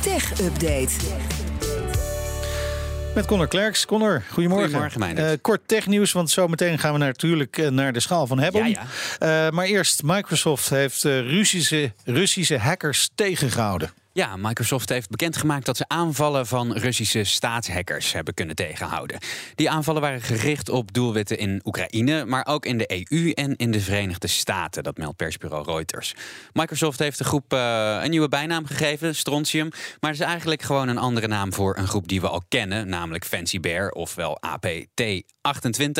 Tech Update. Met Connor Klerks. Connor, goedemorgen. Goedemorgen. Eh, kort technieuws, want zometeen gaan we natuurlijk eh, naar de schaal van hebben. Ja, ja. Eh, maar eerst, Microsoft heeft eh, Russische, Russische hackers tegengehouden. Ja, Microsoft heeft bekendgemaakt dat ze aanvallen van Russische staatshackers hebben kunnen tegenhouden. Die aanvallen waren gericht op doelwitten in Oekraïne, maar ook in de EU en in de Verenigde Staten. Dat meldt persbureau Reuters. Microsoft heeft de groep eh, een nieuwe bijnaam gegeven, Strontium. Maar het is eigenlijk gewoon een andere naam voor een groep die we al kennen, namelijk Fancy Bear, ofwel APT28.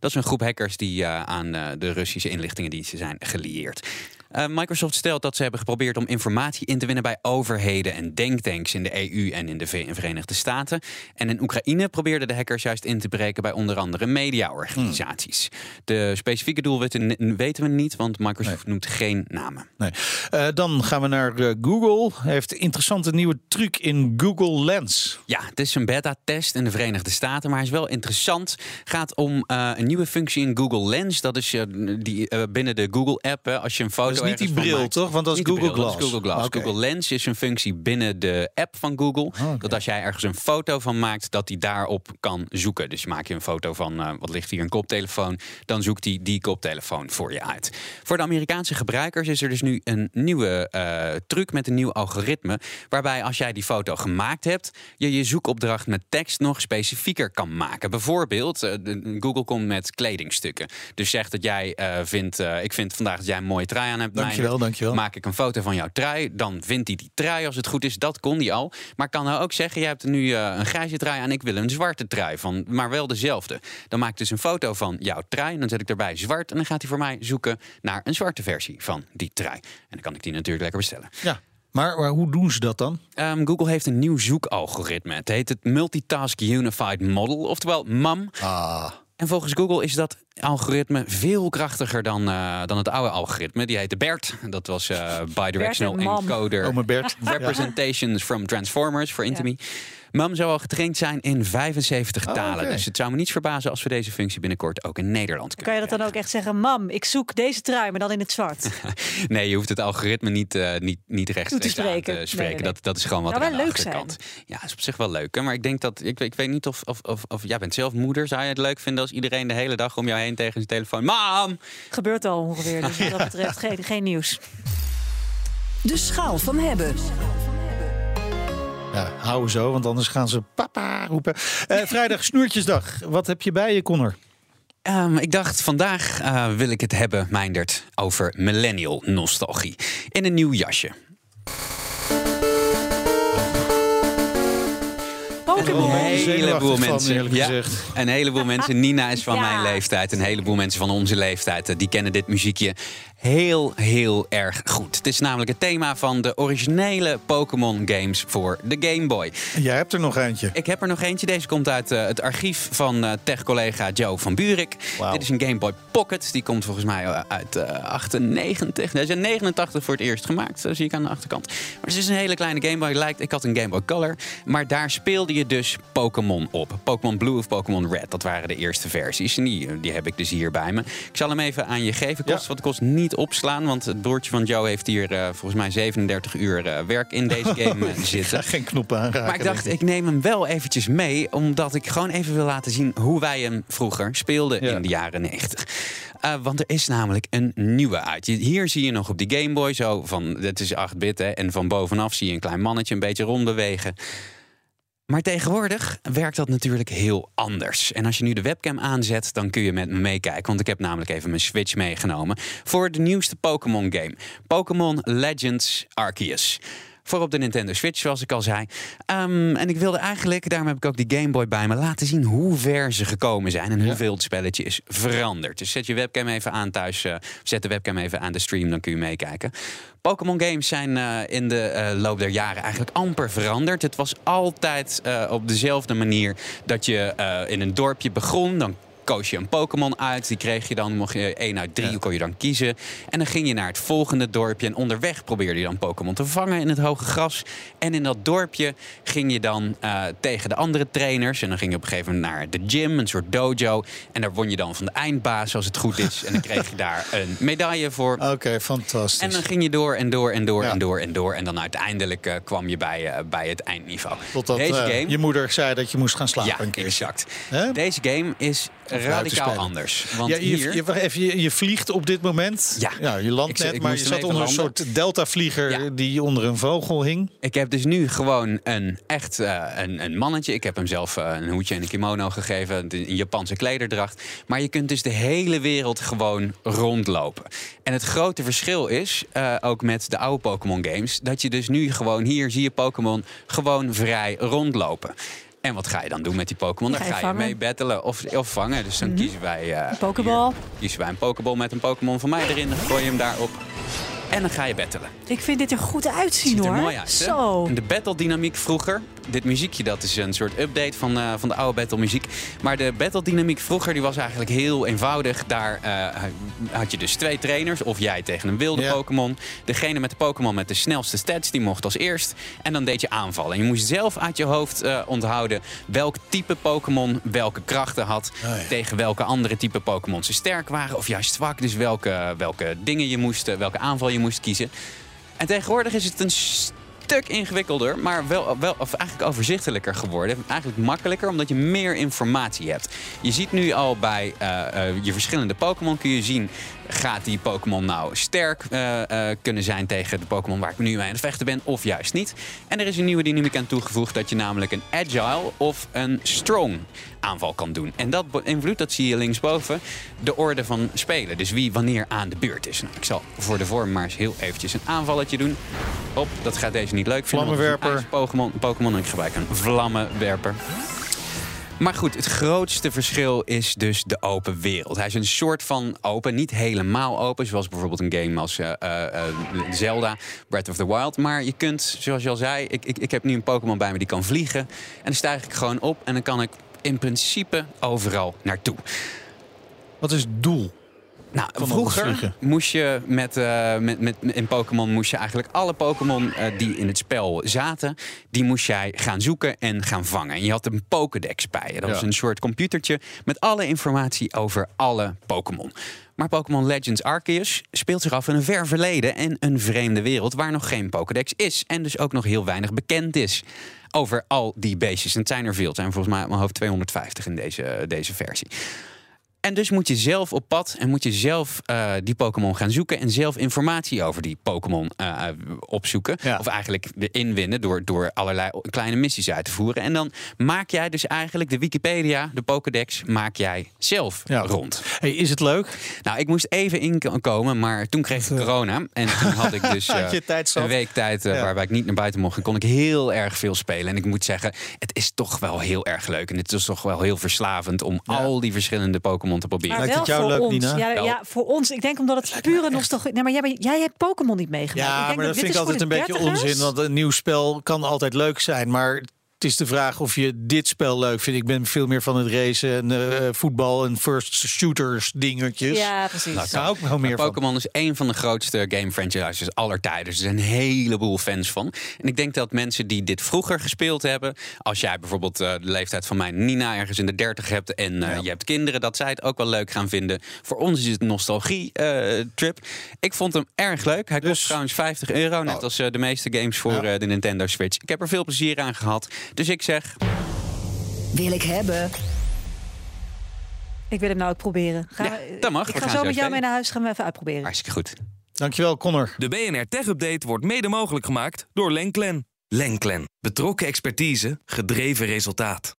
Dat is een groep hackers die eh, aan eh, de Russische inlichtingendiensten zijn gelieerd. Uh, Microsoft stelt dat ze hebben geprobeerd om informatie in te winnen bij overheden en denktanks in de EU en in de Verenigde Staten. En in Oekraïne probeerden de hackers juist in te breken bij onder andere mediaorganisaties. De specifieke doelwitten weten we niet, want Microsoft noemt geen namen. Nee. Uh, dan gaan we naar uh, Google. Heeft een interessante nieuwe truc in Google Lens. Ja, het is een beta-test in de Verenigde Staten, maar hij is wel interessant. gaat om een nieuwe functie in Google Lens. Dat is die binnen de Google-app. Als je een foto niet die bril, toch? Want dat is Google bril, Glass. Dat is Google Glass. Okay. Google Lens is een functie binnen de app van Google. Okay. Dat als jij ergens een foto van maakt, dat hij daarop kan zoeken. Dus maak je een foto van, uh, wat ligt hier, een koptelefoon. Dan zoekt hij die koptelefoon voor je uit. Voor de Amerikaanse gebruikers is er dus nu een nieuwe uh, truc met een nieuw algoritme. Waarbij als jij die foto gemaakt hebt, je je zoekopdracht met tekst nog specifieker kan maken. Bijvoorbeeld, uh, Google komt met kledingstukken. Dus zegt dat jij vindt, ik vind vandaag dat jij een mooie trui aan hebt. Dankjewel, dankjewel. Maak ik een foto van jouw trui, dan vindt hij die trui als het goed is. Dat kon hij al. Maar kan nou ook zeggen, jij hebt nu uh, een grijze trui aan, ik wil een zwarte trui van, maar wel dezelfde. Dan maak ik dus een foto van jouw trui, dan zet ik erbij zwart en dan gaat hij voor mij zoeken naar een zwarte versie van die trui. En dan kan ik die natuurlijk lekker bestellen. Ja. Maar, maar, hoe doen ze dat dan? Um, Google heeft een nieuw zoekalgoritme. Het heet het Multitask Unified Model, oftewel MUM. Ah. En volgens Google is dat algoritme veel krachtiger dan, uh, dan het oude algoritme. Die heette BERT. Dat was uh, Bidirectional Encoder oh, Bert. Representations ja. from Transformers voor Intimi. Ja. MUM zou al getraind zijn in 75 oh, talen. okay. Dus het zou me niets verbazen als we deze functie binnenkort ook in Nederland kunnen Kan je dat dan ook echt zeggen? Mam, ik zoek deze trui, maar dan in het zwart. nee, je hoeft het algoritme niet, uh, niet, niet rechtstreeks te spreken. aan te spreken. Nee, nee, nee. Dat, dat is gewoon wat nou, aan wel de leuk achterkant. Zijn. Ja, is op zich wel leuk. Hè? Maar ik denk dat, ik, ik weet niet of, of, of, of, jij bent zelf moeder. Zou je het leuk vinden als iedereen de hele dag om jou heen tegen zijn telefoon... Mam! Gebeurt al ongeveer, dus wat dat betreft geen, geen nieuws. De schaal van hebben. Ja, hou zo, want anders gaan ze papa roepen. Uh, vrijdag snoertjesdag. Wat heb je bij je, Connor? Um, ik dacht, vandaag uh, wil ik het hebben, Meindert, over millennial nostalgie. In een nieuw jasje. Een heleboel mensen. Van, ja, een heleboel mensen. Nina is van Ja. mijn leeftijd. Een heleboel mensen van onze leeftijd. Die kennen dit muziekje heel, heel erg goed. Het is namelijk het thema van de originele Pokémon games voor de Game Boy. Jij hebt er nog eentje. Ik heb er nog eentje. Deze komt uit uh, het archief van uh, tech-collega Joe van Buurik. Wow. Dit is een Game Boy Pocket. Die komt volgens mij uh, uit 98. Deze is in 89 voor het eerst gemaakt. Zo zie ik aan de achterkant. Maar het is een hele kleine Game Boy. Lijkt, ik had een Game Boy Color. Maar daar speelde je dus Pokémon op. Pokémon Blue of Pokémon Red. Dat waren de eerste versies. En die, die heb ik dus hier bij me. Ik zal hem even aan je geven. Kost, Ja. Het kost niet opslaan. Want het broertje van Joe heeft hier uh, volgens mij 37 uur uh, werk in deze game uh, zitten. Geen knoppen aanraken. Maar ik dacht, ik neem hem wel eventjes mee. Omdat ik gewoon even wil laten zien hoe wij hem vroeger speelden Ja. in de jaren 90. Uh, want er is namelijk een nieuwe uit. Hier zie je nog op die Game Boy zo van, het is 8-bit hè, en van bovenaf zie je een klein mannetje een beetje rondbewegen. Maar tegenwoordig werkt dat natuurlijk heel anders. En als je nu de webcam aanzet, dan kun je met me meekijken. Want ik heb namelijk even mijn Switch meegenomen voor de nieuwste Pokémon game. Pokémon Legends Arceus. Voor op de Nintendo Switch, zoals ik al zei. Um, en ik wilde eigenlijk, daarom heb ik ook die Game Boy bij me, laten zien hoe ver ze gekomen zijn en Ja. hoeveel het spelletje is veranderd. Dus zet je webcam even aan thuis, uh, zet de webcam even aan de stream, dan kun je meekijken. Pokémon games zijn uh, in de uh, loop der jaren eigenlijk amper veranderd. Het was altijd op dezelfde manier dat je in een dorpje begon. Dan koos je een Pokémon uit. Die kreeg je dan, mocht je één uit drie, Ja. kon je dan kiezen. En dan ging je naar het volgende dorpje. En onderweg probeerde je dan Pokémon te vangen in het hoge gras. En in dat dorpje ging je dan eh, tegen de andere trainers. En dan ging je op een gegeven moment naar de gym, een soort dojo. En daar won je dan van de eindbaas, als het goed is. En dan kreeg je daar een medaille voor. Oké, fantastisch. En dan ging je door en door en door Ja. en door en door. En dan uiteindelijk eh, kwam je bij, eh, bij het eindniveau. Totdat Deze game... je moeder zei dat je moest gaan slapen ja, een keer. exact. Deze game is radicaal anders. Want Ja, je, hier... je, even, je, je vliegt op dit moment. Ja. je landt Ik- net, ik maar je zat onder een soort delta-vlieger Ja. die onder een vogel hing. Ik heb dus nu gewoon een echt eh, een, een mannetje. Ik heb hem zelf eh, een hoedje en een kimono gegeven. Een Japanse klederdracht. Maar je kunt dus de hele wereld gewoon rondlopen. En het grote verschil is, eh, ook met de oude Pokémon games... dat je dus nu gewoon hier zie je Pokémon gewoon vrij rondlopen. En wat ga je dan doen met die Pokémon? Ga je ga je mee battelen of, of vangen. Dus dan kiezen wij... hier Kiezen wij een Pokéball met een Pokémon van mij erin. Dan gooi je hem daarop. En dan ga je battelen. Ik vind dit er goed uitzien Ziet er hoor. mooi uit, hè? Zo. En de battle dynamiek vroeger. Dit muziekje, dat is een soort update van, eh, van de oude battle muziek. Maar de battle dynamiek vroeger, die was eigenlijk heel eenvoudig. Daar eh, had je dus twee trainers. Of jij tegen een wilde Ja. Pokémon. Degene met de Pokémon met de snelste stats, die mocht als eerst. En dan deed je aanvallen. En je moest zelf uit je hoofd eh, onthouden welk type Pokémon welke krachten had. Ja. Tegen welke andere type Pokémon ze sterk waren. Of juist zwak. Dus welke, welke dingen je moest, welke aanval je moest kiezen. En tegenwoordig is het een stuk ingewikkelder, maar wel, wel of eigenlijk overzichtelijker geworden. Eigenlijk makkelijker, omdat je meer informatie hebt. Je ziet nu al bij eh, eh, je verschillende Pokémon kun je zien... gaat die Pokémon nou sterk eh, kunnen zijn tegen de Pokémon waar ik nu mee aan het vechten ben... of juist niet. En er is een nieuwe dynamiek aan toegevoegd... dat je namelijk een agile of een strong aanval kan doen. En dat beïnvloedt, dat zie je linksboven, de orde van spelen. Dus wie wanneer aan de beurt is. Nou, ik zal voor de vorm maar eens heel eventjes een aanvalletje doen. Op, dat gaat deze niet leuk vinden. Vlammenwerper. Pokémon en ik gebruik een vlammenwerper. Maar goed, het grootste verschil is dus de open wereld. Hij is een soort van open, niet helemaal open, zoals bijvoorbeeld een game als eh, eh, eh, Zelda, Breath of the Wild. Maar je kunt, zoals je al zei, ik, ik, ik heb nu een Pokémon bij me die kan vliegen. En dan stijg ik gewoon op en dan kan ik in principe overal naartoe. Wat is het doel? Nou, Van vroeger moest je met, eh, met, met, in Pokémon moest je eigenlijk alle Pokémon eh, die in het spel zaten, die moest jij gaan zoeken en gaan vangen. En je had een Pokédex bij je. Dat Ja. was een soort computertje met alle informatie over alle Pokémon. Maar Pokémon Legends Arceus speelt zich af in een ver verleden en een vreemde wereld waar nog geen Pokédex is. En dus ook nog heel weinig bekend is over al die beestjes. En het zijn er veel. Het zijn volgens mij mijn hoofd 250 in deze, deze versie. En dus moet je zelf op pad en moet je zelf eh, die Pokémon gaan zoeken en zelf informatie over die Pokémon eh, opzoeken. Ja. Of eigenlijk de inwinnen door, door allerlei kleine missies uit te voeren. En dan maak jij dus eigenlijk de Wikipedia, de Pokédex, maak jij zelf Ja. rond. Hey, is het leuk? Nou, ik moest even inkomen, maar toen kreeg ik corona. En toen had ik dus eh, een week tijd eh, Ja. waarbij ik niet naar buiten mocht. En kon ik heel erg veel spelen. En ik moet zeggen, het is toch wel heel erg leuk. En het is toch wel heel verslavend om al die verschillende Pokémon te proberen. Maar Lijkt wel het jou voor leuk, ons. Nina? Ja, Wel. ja, voor ons. Ik denk omdat het pure nostalgie... Nee, maar jij, jij hebt Pokémon niet meegemaakt. Ja, ik denk maar dat dit vind ik altijd een beetje onzin. Want een nieuw spel kan altijd leuk zijn. Maar het is de vraag of je dit spel leuk vindt. Ik ben veel meer van het racen en eh, voetbal en first shooters dingetjes. Ja, precies. Nou, daar ik wel meer. Pokémon is een van de grootste game franchises aller tijden. Dus er zijn een heleboel fans van. En ik denk dat mensen die dit vroeger gespeeld hebben... als jij bijvoorbeeld eh, de leeftijd van mijn Nina ergens in de 30 hebt... en eh, je hebt kinderen, dat zij het ook wel leuk gaan vinden. Voor ons is het een nostalgie-trip. ik vond hem erg leuk. Hij kost Dus- trouwens 50 euro, net Oh. als de meeste games voor Ja. de Nintendo Switch. Ik heb er veel plezier aan gehad. Dus ik zeg, Wil ik hebben. Ik wil hem nou ook proberen. Gaan Ja, we- dat mag. Ik We ga gaan zo met jou mee naar huis. Gaan we even uitproberen. hartstikke goed. Dankjewel, Connor. De BNR Tech Update wordt mede mogelijk gemaakt door Lenklen. Lenklen. Betrokken expertise, gedreven resultaat.